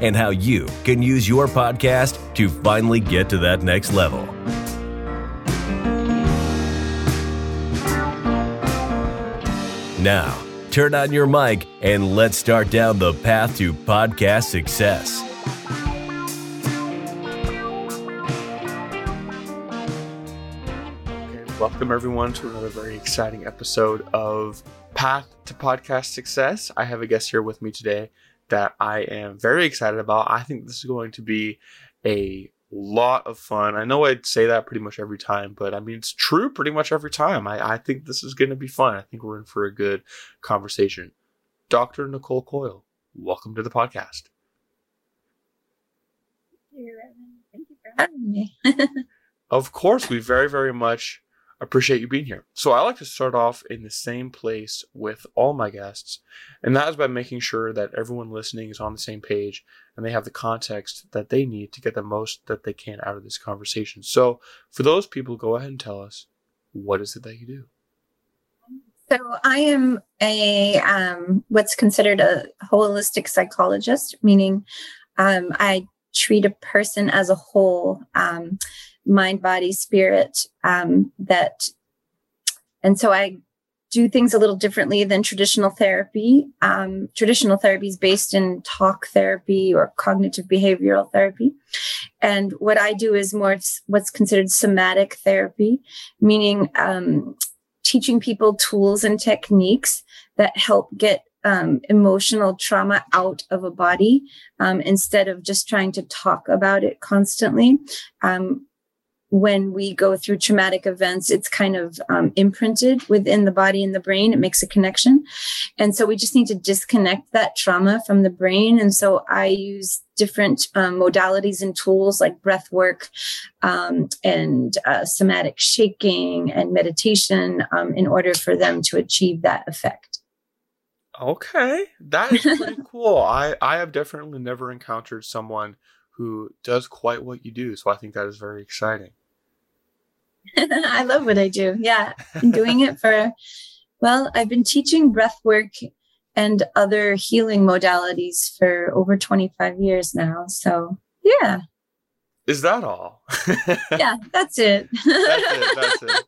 and how you can use your podcast to finally get to that next level. Now, turn on your mic and let's start down the path to podcast success. Welcome, everyone, to another very exciting episode of Path to Podcast Success. I have a guest here with me today that I am very excited about. I think this is going to be a lot of fun. I know I'd say that pretty much every time, but I mean, it's true pretty much every time. I, I think this is going to be fun. I think we're in for a good conversation. Dr. Nicole Coyle, welcome to the podcast. Thank you for having me. of course, we very, very much appreciate you being here. So I like to start off in the same place with all my guests, and that is by making sure that everyone listening is on the same page and they have the context that they need to get the most that they can out of this conversation. So for those people, go ahead and tell us what is it that you do. So I am a um, what's considered a holistic psychologist, meaning um, I treat a person as a whole. Um, mind, body, spirit. Um, that, and so I do things a little differently than traditional therapy. Um, traditional therapy is based in talk therapy or cognitive behavioral therapy. And what I do is more what's considered somatic therapy, meaning um, teaching people tools and techniques that help get um, emotional trauma out of a body um, instead of just trying to talk about it constantly. When we go through traumatic events, it's kind of um, imprinted within the body and the brain. It makes a connection. And so we just need to disconnect that trauma from the brain. And so I use different um, modalities and tools like breath work um, and uh, somatic shaking and meditation um, in order for them to achieve that effect. Okay, that is pretty cool. I, I have definitely never encountered someone who does quite what you do. So I think that is very exciting. I love what I do. Yeah. I'm doing it for, well, I've been teaching breath work and other healing modalities for over 25 years now. So yeah. Is that all? yeah, that's it. that's it. That's it.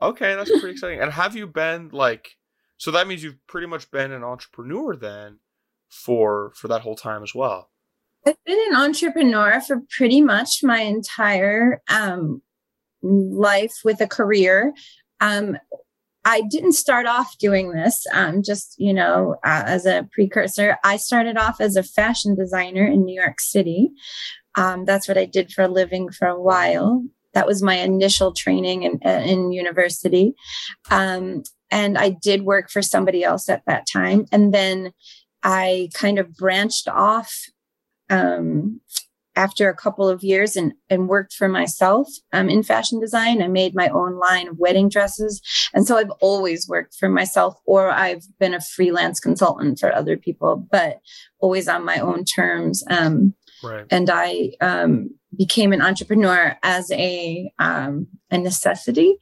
Okay, that's pretty exciting. And have you been like, so that means you've pretty much been an entrepreneur then for for that whole time as well. I've been an entrepreneur for pretty much my entire um, life with a career. Um, I didn't start off doing this, um, just, you know, uh, as a precursor. I started off as a fashion designer in New York City. Um, that's what I did for a living for a while. That was my initial training in, in university. Um, and I did work for somebody else at that time. And then I kind of branched off um, after a couple of years and, and worked for myself um, in fashion design. I made my own line of wedding dresses. And so I've always worked for myself or I've been a freelance consultant for other people, but always on my own terms. Um, right. And I um, became an entrepreneur as a, um, a necessity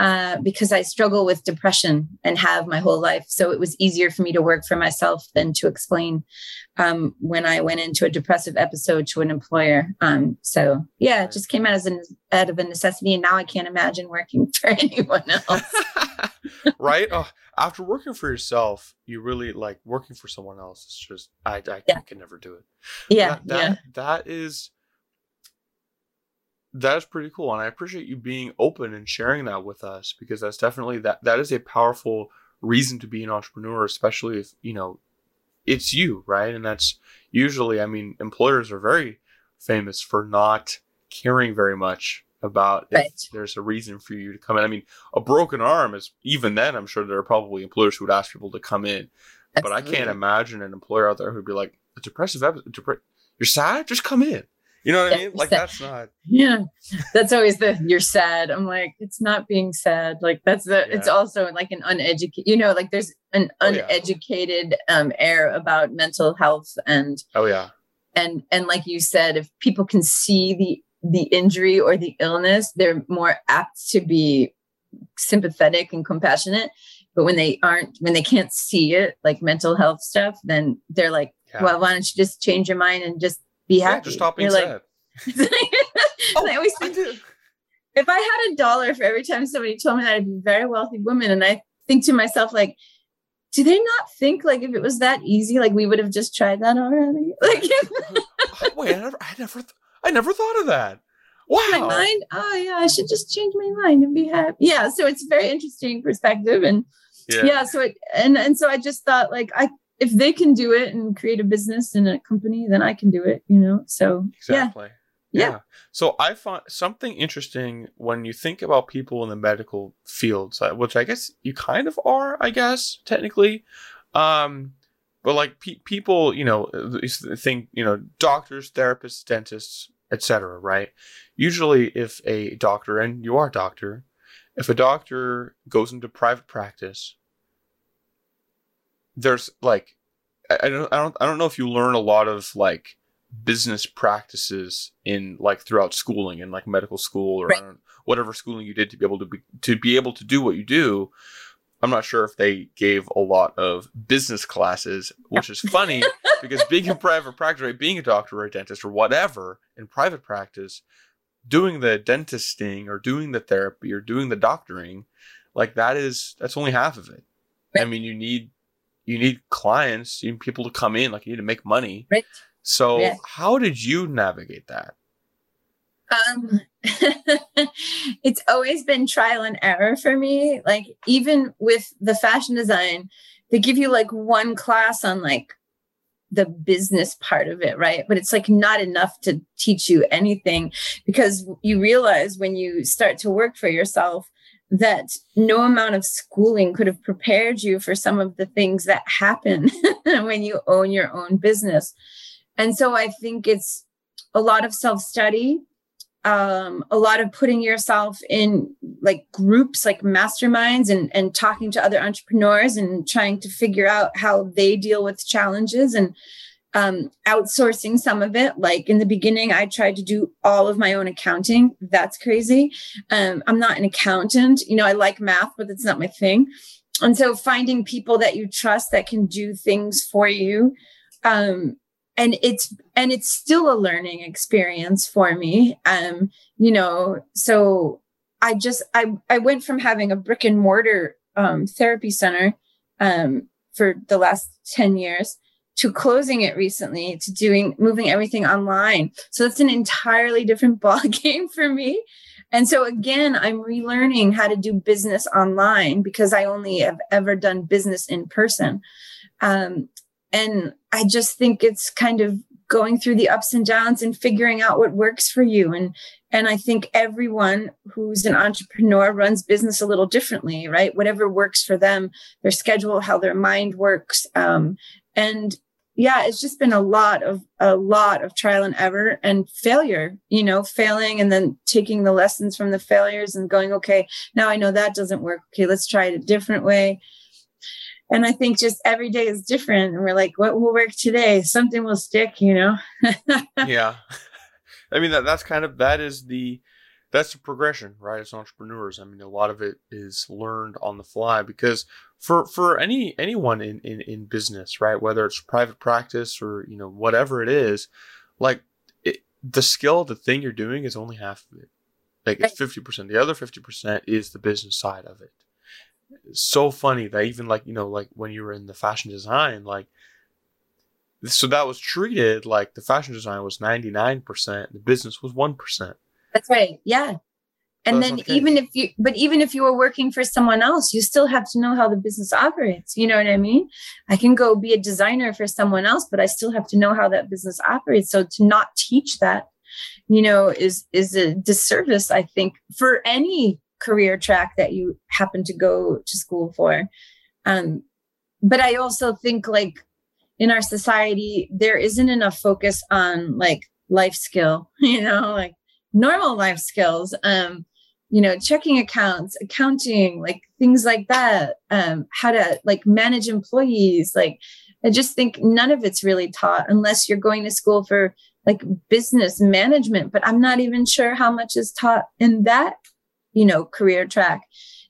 uh, because I struggle with depression and have my whole life. So it was easier for me to work for myself than to explain um, when I went into a depressive episode to an employer. Um, so yeah, it just came out as an out of a necessity, and now I can't imagine working for anyone else. right? Oh, after working for yourself, you really like working for someone else. It's just I I, yeah. can never do it. Yeah, that, that, yeah. That is that is pretty cool and i appreciate you being open and sharing that with us because that's definitely that that is a powerful reason to be an entrepreneur especially if you know it's you right and that's usually i mean employers are very famous for not caring very much about right. if there's a reason for you to come in i mean a broken arm is even then i'm sure there are probably employers who would ask people to come in Absolutely. but i can't imagine an employer out there who'd be like a depressive episode dep- you're sad just come in You know what I mean? Like that's not. Yeah, that's always the you're sad. I'm like, it's not being sad. Like that's the. Yeah. It's also like an uneducated. You know, like there's an oh, uneducated yeah. um, air about mental health and. Oh yeah. And and like you said, if people can see the the injury or the illness, they're more apt to be sympathetic and compassionate. But when they aren't, when they can't see it, like mental health stuff, then they're like, yeah. well, why don't you just change your mind and just be happy. Yeah, just stop being sad. Like, oh, I always think, I if I had a dollar for every time somebody told me that I'd be a very wealthy woman, and I think to myself, like, do they not think like if it was that easy, like we would have just tried that already? Like, oh, wait, I never, I never, I never thought of that. Wow. My mind. Oh yeah, I should just change my mind and be happy. Yeah. So it's very interesting perspective, and yeah. yeah. So it and and so I just thought like I if they can do it and create a business and a company, then I can do it, you know? So, exactly. Yeah. yeah. yeah. So I find something interesting when you think about people in the medical fields, uh, which I guess you kind of are, I guess, technically. Um, but like pe- people, you know, think, you know, doctors, therapists, dentists, etc., right? Usually if a doctor, and you are a doctor, if a doctor goes into private practice, there's like I don't I don't I don't know if you learn a lot of like business practices in like throughout schooling in like medical school or right. whatever schooling you did to be able to be to be able to do what you do. I'm not sure if they gave a lot of business classes, which is funny because being in private practice, right, being a doctor or a dentist or whatever in private practice, doing the dentisting or doing the therapy or doing the doctoring, like that is that's only half of it. Right. I mean, you need you need clients, you need people to come in, like you need to make money. Right. So yeah. how did you navigate that? Um, it's always been trial and error for me. Like even with the fashion design, they give you like one class on like the business part of it, right? But it's like not enough to teach you anything because you realize when you start to work for yourself that no amount of schooling could have prepared you for some of the things that happen when you own your own business. And so I think it's a lot of self study, um, a lot of putting yourself in like groups, like masterminds, and, and talking to other entrepreneurs and trying to figure out how they deal with challenges and um, outsourcing some of it. Like in the beginning, I tried to do all of my own accounting. That's crazy. Um, I'm not an accountant. You know, I like math, but it's not my thing. And so finding people that you trust that can do things for you. Um, and it's and it's still a learning experience for me. Um, you know, so I just I I went from having a brick and mortar um, therapy center um, for the last 10 years to closing it recently to doing moving everything online. So that's an entirely different ball game for me. And so again, I'm relearning how to do business online because I only have ever done business in person. Um, and I just think it's kind of going through the ups and downs and figuring out what works for you. And and I think everyone who's an entrepreneur runs business a little differently, right? Whatever works for them, their schedule, how their mind works. Um, and yeah, it's just been a lot of a lot of trial and error and failure, you know, failing and then taking the lessons from the failures and going, okay, now I know that doesn't work. Okay, let's try it a different way. And I think just every day is different. And we're like, what will work today? Something will stick, you know? yeah. I mean that that's kind of that is the that's the progression, right? As entrepreneurs. I mean a lot of it is learned on the fly because for for any anyone in, in in business right whether it's private practice or you know whatever it is like it, the skill the thing you're doing is only half of it like it's 50% the other 50% is the business side of it it's so funny that even like you know like when you were in the fashion design like so that was treated like the fashion design was 99% the business was 1% that's right yeah. And then okay. even if you but even if you were working for someone else you still have to know how the business operates you know what i mean? I can go be a designer for someone else but i still have to know how that business operates. So to not teach that you know is is a disservice i think for any career track that you happen to go to school for. Um but i also think like in our society there isn't enough focus on like life skill, you know, like normal life skills. Um, you know, checking accounts, accounting, like things like that. Um, how to like manage employees. Like, I just think none of it's really taught unless you're going to school for like business management. But I'm not even sure how much is taught in that, you know, career track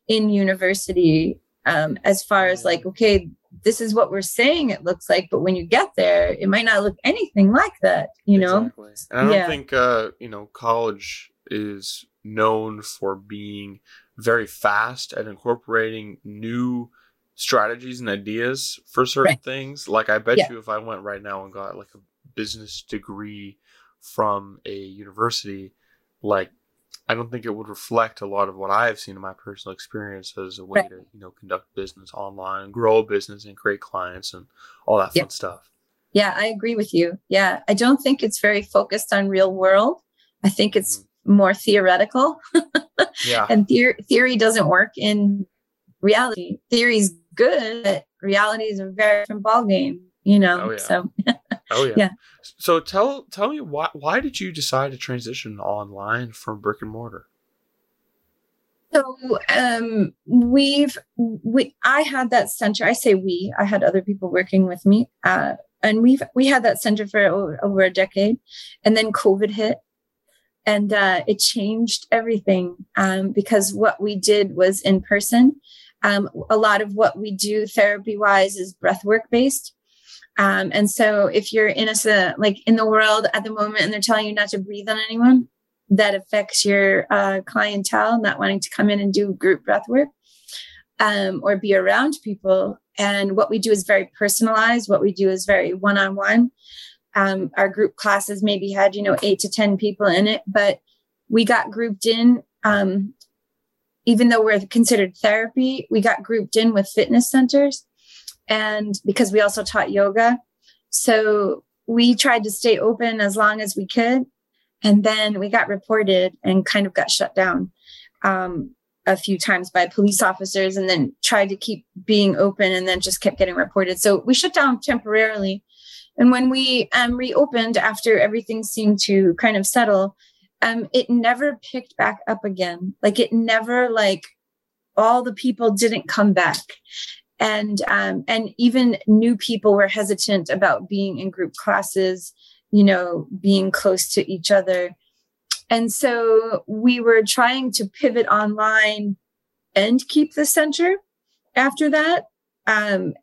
in university. Um, as far as like, okay, this is what we're saying it looks like, but when you get there, it might not look anything like that, you know? Exactly. And I don't yeah. think, uh, you know, college is known for being very fast at incorporating new strategies and ideas for certain right. things. Like I bet yeah. you if I went right now and got like a business degree from a university, like I don't think it would reflect a lot of what I have seen in my personal experience as a way right. to, you know, conduct business online, grow a business and create clients and all that fun stuff. Yeah, I agree with you. Yeah. I don't think it's very focused on real world. I think it's mm-hmm more theoretical. yeah. And the- theory doesn't work in reality. Theory's good, but reality is a very different ballgame, you know. Oh, yeah. So Oh yeah. yeah. So tell tell me why why did you decide to transition online from brick and mortar? So um, we've we I had that center. I say we. I had other people working with me, uh, and we've we had that center for over, over a decade, and then COVID hit, and uh, it changed everything um, because what we did was in person. Um, a lot of what we do therapy wise is breath work based. Um, and so if you're in a like in the world at the moment and they're telling you not to breathe on anyone, that affects your uh, clientele not wanting to come in and do group breath work um, or be around people. And what we do is very personalized. What we do is very one on one um, our group classes maybe had you know eight to ten people in it but we got grouped in um, even though we're considered therapy we got grouped in with fitness centers and because we also taught yoga so we tried to stay open as long as we could and then we got reported and kind of got shut down um, a few times by police officers and then tried to keep being open and then just kept getting reported so we shut down temporarily and when we um, reopened after everything seemed to kind of settle, um, it never picked back up again. Like it never like all the people didn't come back. And um, and even new people were hesitant about being in group classes, you know, being close to each other. And so we were trying to pivot online and keep the center after that. Um,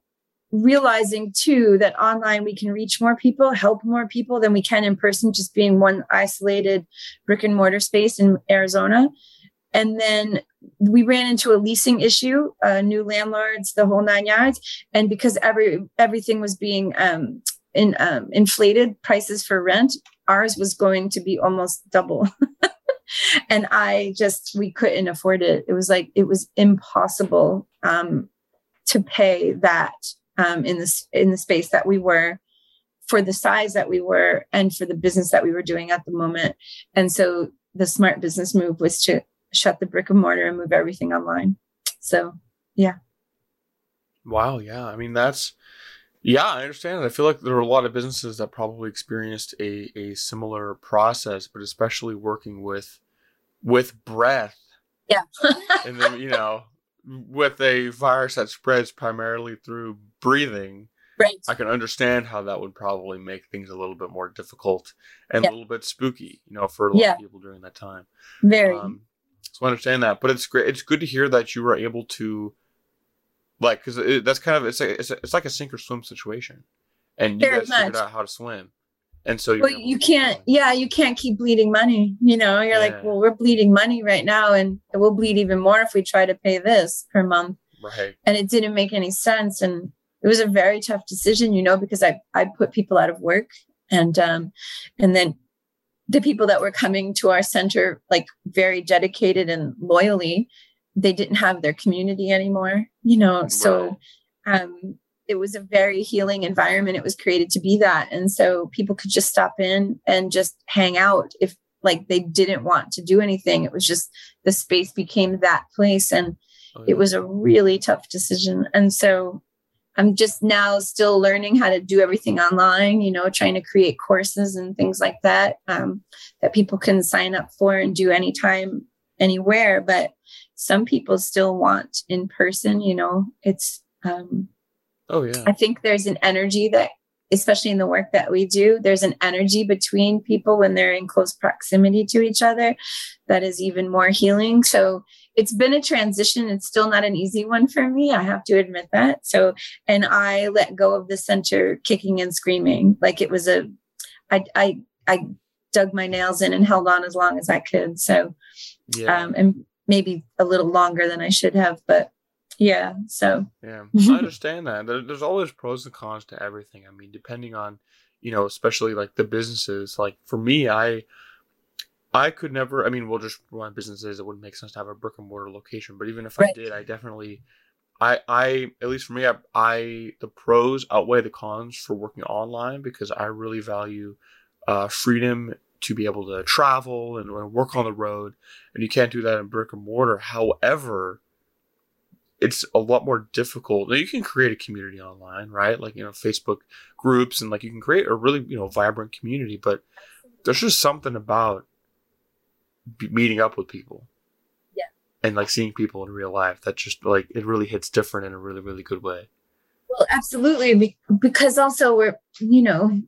realizing too that online we can reach more people, help more people than we can in person, just being one isolated brick and mortar space in Arizona. And then we ran into a leasing issue, uh, new landlords, the whole nine yards. And because every everything was being um, in, um, inflated prices for rent, ours was going to be almost double. and I just we couldn't afford it. It was like it was impossible um, to pay that um, in this in the space that we were for the size that we were and for the business that we were doing at the moment and so the smart business move was to shut the brick and mortar and move everything online so yeah wow yeah i mean that's yeah i understand i feel like there are a lot of businesses that probably experienced a, a similar process but especially working with with breath yeah and then you know with a virus that spreads primarily through breathing, right. I can understand how that would probably make things a little bit more difficult and yeah. a little bit spooky, you know, for a lot yeah. of people during that time. Very. Um, so I understand that, but it's great. It's good to hear that you were able to, like, because that's kind of it's like it's, a, it's like a sink or swim situation, and you Very guys much. figured out how to swim. And so well, you can't, yeah, you can't keep bleeding money. You know, you're yeah. like, well, we're bleeding money right now, and we'll bleed even more if we try to pay this per month. Right. And it didn't make any sense. And it was a very tough decision, you know, because I, I put people out of work and, um, and then the people that were coming to our center, like very dedicated and loyally, they didn't have their community anymore, you know, right. so, um, it was a very healing environment. It was created to be that. And so people could just stop in and just hang out if like they didn't want to do anything. It was just the space became that place. And oh, yeah. it was a really tough decision. And so I'm just now still learning how to do everything online, you know, trying to create courses and things like that um, that people can sign up for and do anytime, anywhere. But some people still want in person, you know, it's, um, oh, yeah. I think there's an energy that, especially in the work that we do, there's an energy between people when they're in close proximity to each other that is even more healing. So, it's been a transition. It's still not an easy one for me. I have to admit that. So, and I let go of the center kicking and screaming. Like it was a, I, I, I dug my nails in and held on as long as I could. So, yeah. um, and maybe a little longer than I should have, but yeah. So, yeah, I understand that. There's always pros and cons to everything. I mean, depending on, you know, especially like the businesses, like for me, I, I could never. I mean, we'll just run businesses. It wouldn't make sense to have a brick and mortar location. But even if right. I did, I definitely, I, I at least for me, I, I, the pros outweigh the cons for working online because I really value uh, freedom to be able to travel and, and work on the road, and you can't do that in brick and mortar. However, it's a lot more difficult. Now you can create a community online, right? Like you know, Facebook groups, and like you can create a really you know vibrant community. But there's just something about meeting up with people. Yeah. And like seeing people in real life, that just like it really hits different in a really really good way. Well, absolutely, because also we're you know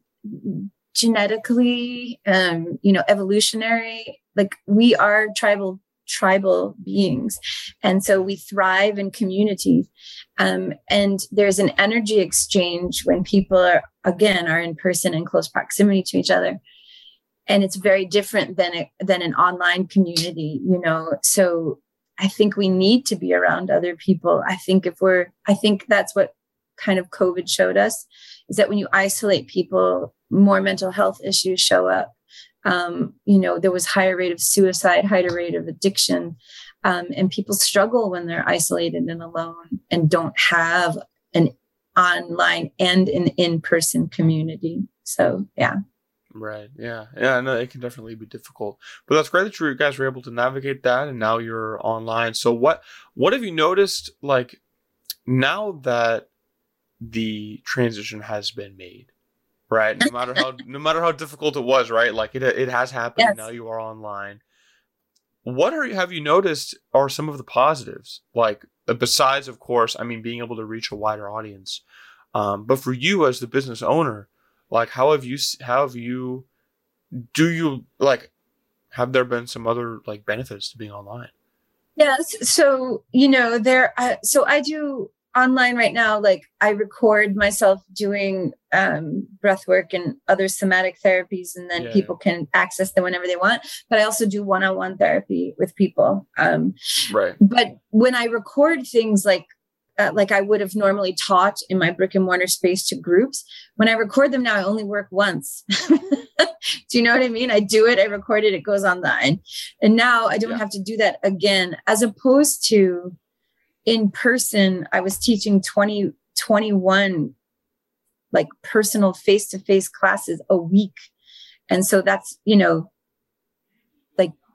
genetically, um, you know, evolutionary. Like we are tribal tribal beings and so we thrive in community um, and there's an energy exchange when people are again are in person in close proximity to each other and it's very different than a, than an online community you know? So i think we need to be around other people. I think if we're i think that's what kind of covid showed us is that when you isolate people more mental health issues show up. Um, you know there was higher rate of suicide higher rate of addiction um, and people struggle when they're isolated and alone and don't have an online and an in-person community. So yeah Right. Yeah. Yeah. I know it can definitely be difficult, but that's great that you guys were able to navigate that, and now you're online. So what what have you noticed? Like now that the transition has been made, right? No matter how no matter how difficult it was, right? Like it it has happened. Yes. Now you are online. What are have you noticed are some of the positives? Like besides, of course, I mean, being able to reach a wider audience, um, but for you as the business owner like, how have you, how have you, do you like, have there been some other like benefits to being online? Yes. So, you know, there, uh, so I do online right now, like I record myself doing um, breath work and other somatic therapies, and then yeah, people yeah. can access them whenever they want. But I also do one on one therapy with people. Um, right. But when I record things like uh, like I would have normally taught in my brick and mortar space to groups. When I record them now, I only work once. do you know what I mean? I do it, I record it, it goes online. And now I don't yeah. have to do that again, as opposed to in person, I was teaching 20, 21 like personal face to face classes a week. And so that's, you know,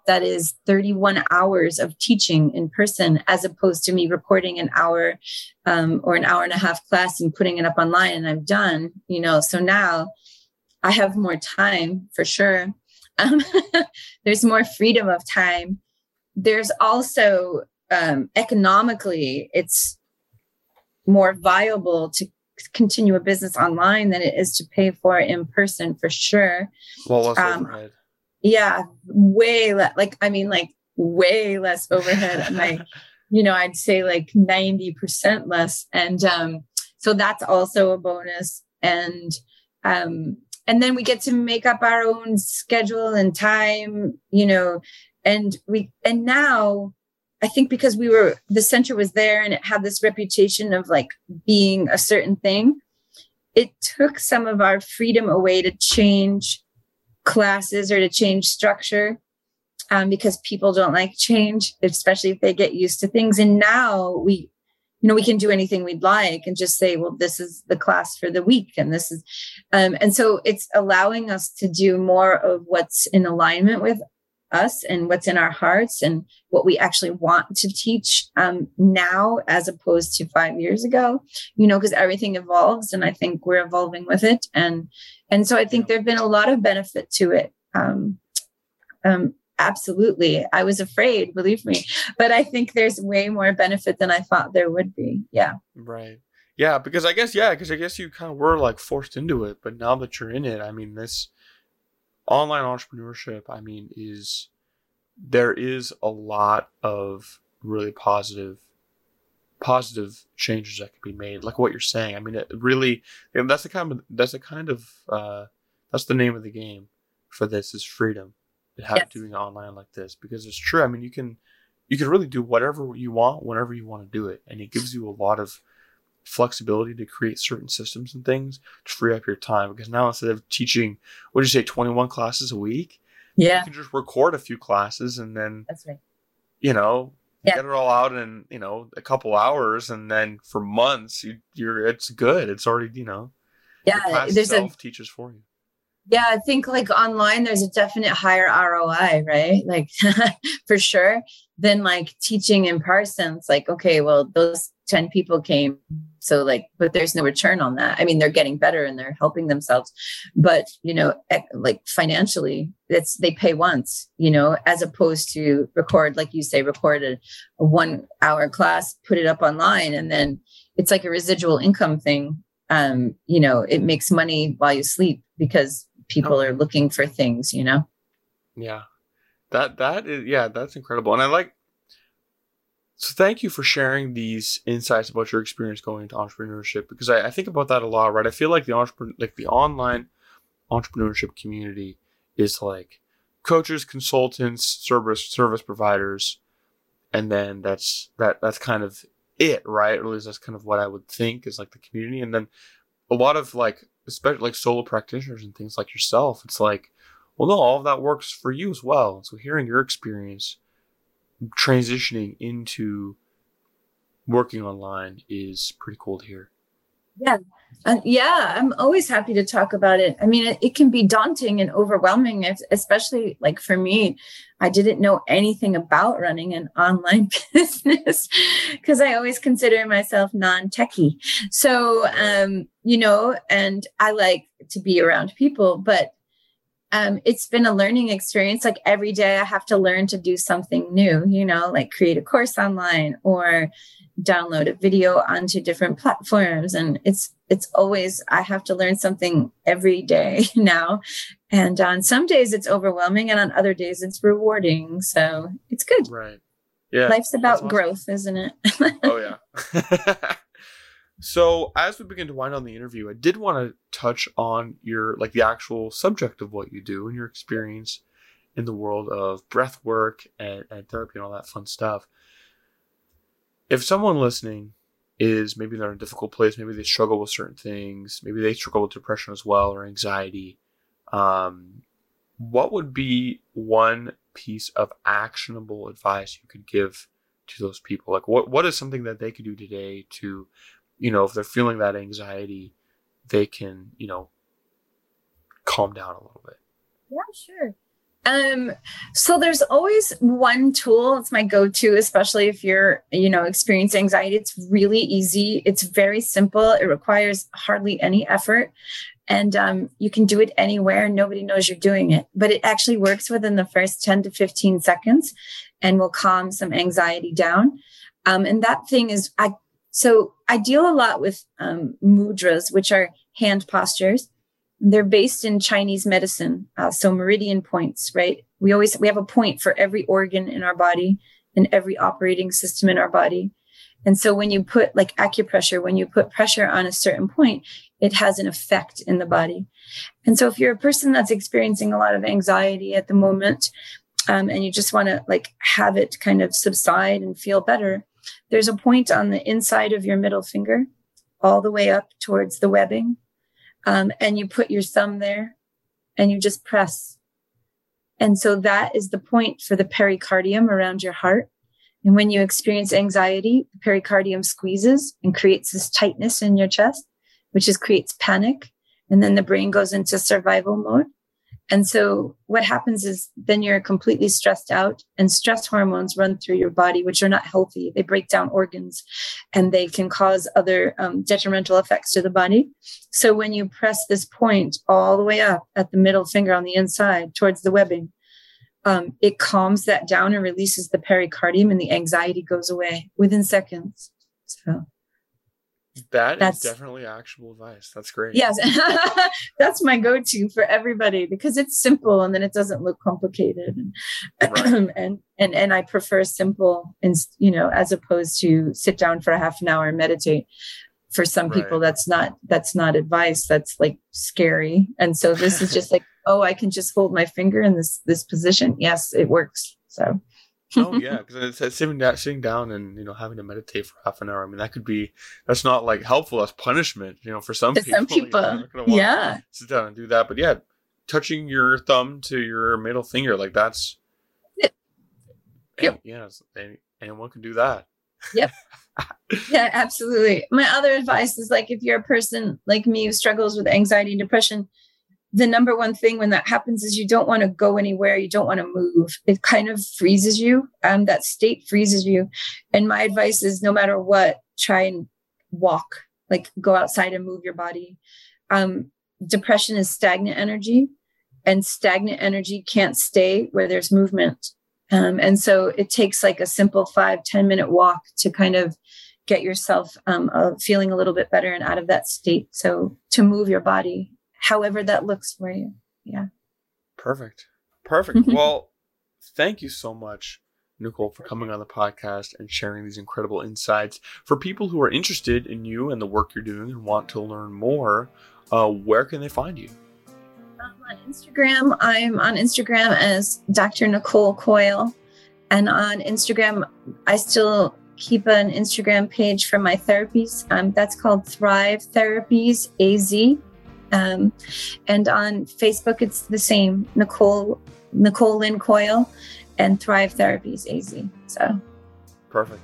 that is 31 hours of teaching in person as opposed to me recording an hour um, or an hour and a half class and putting it up online and i'm done you know? So now i have more time for sure. Um, there's more freedom of time. There's also um, economically it's more viable to continue a business online than it is to pay for in person for sure. Well yeah way less like i mean like way less overhead my you know i'd say like 90% less. And um so that's also a bonus. And um and then we get to make up our own schedule and time you know and we and now i think because we were the center was there and it had this reputation of like being a certain thing it took some of our freedom away to change classes or to change structure um, because people don't like change, especially if they get used to things. And now we, you know, we can do anything we'd like and just say, well, this is the class for the week. And this is, um, and so it's allowing us to do more of what's in alignment with us and what's in our hearts and what we actually want to teach um, now as opposed to five years ago you know because everything evolves and i think we're evolving with it. And and so i think there have been a lot of benefit to it. Um, um, absolutely. I was afraid believe me but i think there's way more benefit than i thought there would be. Yeah. Right. Yeah because i guess yeah because i guess you kind of were like forced into it but now that you're in it i mean this online entrepreneurship i mean is there is a lot of really positive positive changes that can be made like what you're saying i mean it really that's the kind of that's the kind of uh that's the name of the game for this is freedom to have yes. doing it online like this because it's true. I mean, you can you can really do whatever you want whenever you want to do it, and it gives you a lot of flexibility to create certain systems and things to free up your time. Because now instead of teaching, what did you say, twenty one classes a week, yeah, you can just record a few classes and then that's right. You know, yeah. get it all out in you know a couple hours, and then for months you, you're it's good. It's already you know. Yeah, there's a teaches for you. Yeah, I think like online, there's a definite higher ROI, right? Like for sure, than like teaching in person. It's like, okay, well, those 10 people came. So, like, but there's no return on that. I mean, they're getting better and they're helping themselves. But, you know, like financially, it's they pay once, you know, as opposed to record, like you say, record a, a one hour class, put it up online, and then it's like a residual income thing. Um, you know, it makes money while you sleep because people are looking for things, you know? Yeah. That that is yeah, that's incredible. And I like so thank you for sharing these insights about your experience going into entrepreneurship because I, I think about that a lot, right? I feel like the entrepreneur like the online entrepreneurship community is like coaches, consultants, service service providers, and then that's that that's kind of it, right? Or at least that's kind of what I would think is like the community. And then a lot of like especially like solo practitioners and things like yourself, it's like, well, no, all of that works for you as well. So hearing your experience transitioning into working online is pretty cool to hear. Yeah. Uh, yeah, I'm always happy to talk about it. I mean, it, it can be daunting and overwhelming, if, especially like for me. I didn't know anything about running an online business because I always consider myself non techie. So, um, you know, and I like to be around people, but um, it's been a learning experience. Like every day, I have to learn to do something new, you know, like create a course online or download a video onto different platforms. And it's it's always i have to learn something every day now. And on some days it's overwhelming and on other days it's rewarding. So it's good. Right. Yeah. Life's about awesome. growth isn't it? Oh yeah so as we begin to wind on the interview i did want to touch on your like the actual subject of what you do and your experience in the world of breath work and, and therapy and all that fun stuff if someone listening is maybe they're in a difficult place, maybe they struggle with certain things, maybe they struggle with depression as well or anxiety, um, what would be one piece of actionable advice you could give to those people? Like, what what is something that they could do today to, you know, if they're feeling that anxiety, they can, you know, calm down a little bit. Yeah, sure. Um, so there's always one tool. It's my go-to, especially if you're, you know, experiencing anxiety. It's really easy. It's very simple. It requires hardly any effort. And um, you can do it anywhere. Nobody knows you're doing it, but it actually works within the first 10 to 15 seconds and will calm some anxiety down. Um, and that thing is, I, so I deal a lot with um, mudras, which are hand postures they're based in Chinese medicine. Uh, so meridian points, right? We always, we have a point for every organ in our body and every operating system in our body. And so when you put like acupressure, when you put pressure on a certain point, it has an effect in the body. And so if you're a person that's experiencing a lot of anxiety at the moment, um, and you just want to like have it kind of subside and feel better, there's a point on the inside of your middle finger, all the way up towards the webbing um, and you put your thumb there and you just press. And so that is the point for the pericardium around your heart. And when you experience anxiety, the pericardium squeezes and creates this tightness in your chest, which is creates panic. And then the brain goes into survival mode. And so what happens is then you're completely stressed out and stress hormones run through your body, which are not healthy. They break down organs and they can cause other um, detrimental effects to the body. So when you press this point all the way up at the middle finger on the inside towards the webbing, um, it calms that down and releases the pericardium and the anxiety goes away within seconds. So that that's, is definitely actionable advice. That's great. Yes, that's my go-to for everybody because it's simple and then it doesn't look complicated, and right. and and and I prefer simple and you know as opposed to sit down for a half an hour and meditate. For some right. people, that's not that's not advice. That's like scary, and so this is just like, oh, I can just hold my finger in this this position. Yes, it works. So oh yeah, because it's sitting down, sitting down, and you know having to meditate for half an hour. I mean, that could be that's not like helpful. That's punishment, you know, for some people. Some people, yeah, sit down and do that. But yeah, touching your thumb to your middle finger, like that's yep. yeah, anyone can do that. Yep. yeah, absolutely. My other advice is like if you're a person like me who struggles with anxiety and depression, the number one thing when that happens is you don't want to go anywhere you don't want to move. It kind of freezes you um, that state freezes you. And my advice is no matter what try and walk like go outside and move your body. Um, depression is stagnant energy and stagnant energy can't stay where there's movement. Um, and so it takes like a simple five ten minute walk to kind of get yourself um, uh, feeling a little bit better and out of that state. So to move your body however that looks for you. Yeah. Perfect. Perfect. Well, thank you so much, Nicole, for coming on the podcast and sharing these incredible insights. For people who are interested in you and the work you're doing and want to learn more, uh, where can they find you? Um, on Instagram, I'm on Instagram as Dr. Nicole Coyle. And on Instagram, I still keep an Instagram page for my therapies. Um, that's called Thrive Therapies AZ. Um, and on Facebook, it's the same Nicole Nicole Lynn Coyle and Thrive Therapies AZ. So perfect.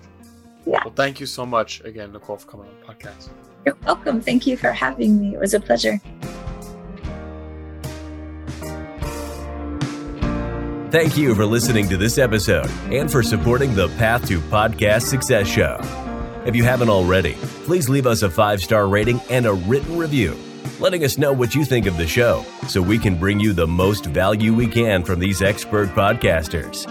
Yeah. Well, thank you so much again, Nicole, for coming on the podcast. You're welcome. Thank you for having me. It was a pleasure. Thank you for listening to this episode and for supporting the Path to Podcast Success Show. If you haven't already, please leave us a five star rating and a written review letting us know what you think of the show so we can bring you the most value we can from these expert podcasters.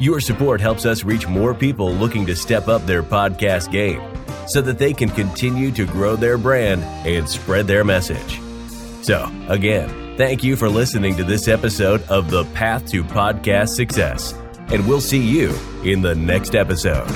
Your support helps us reach more people looking to step up their podcast game so that they can continue to grow their brand and spread their message. So, again, thank you for listening to this episode of The Path to Podcast Success, and we'll see you in the next episode.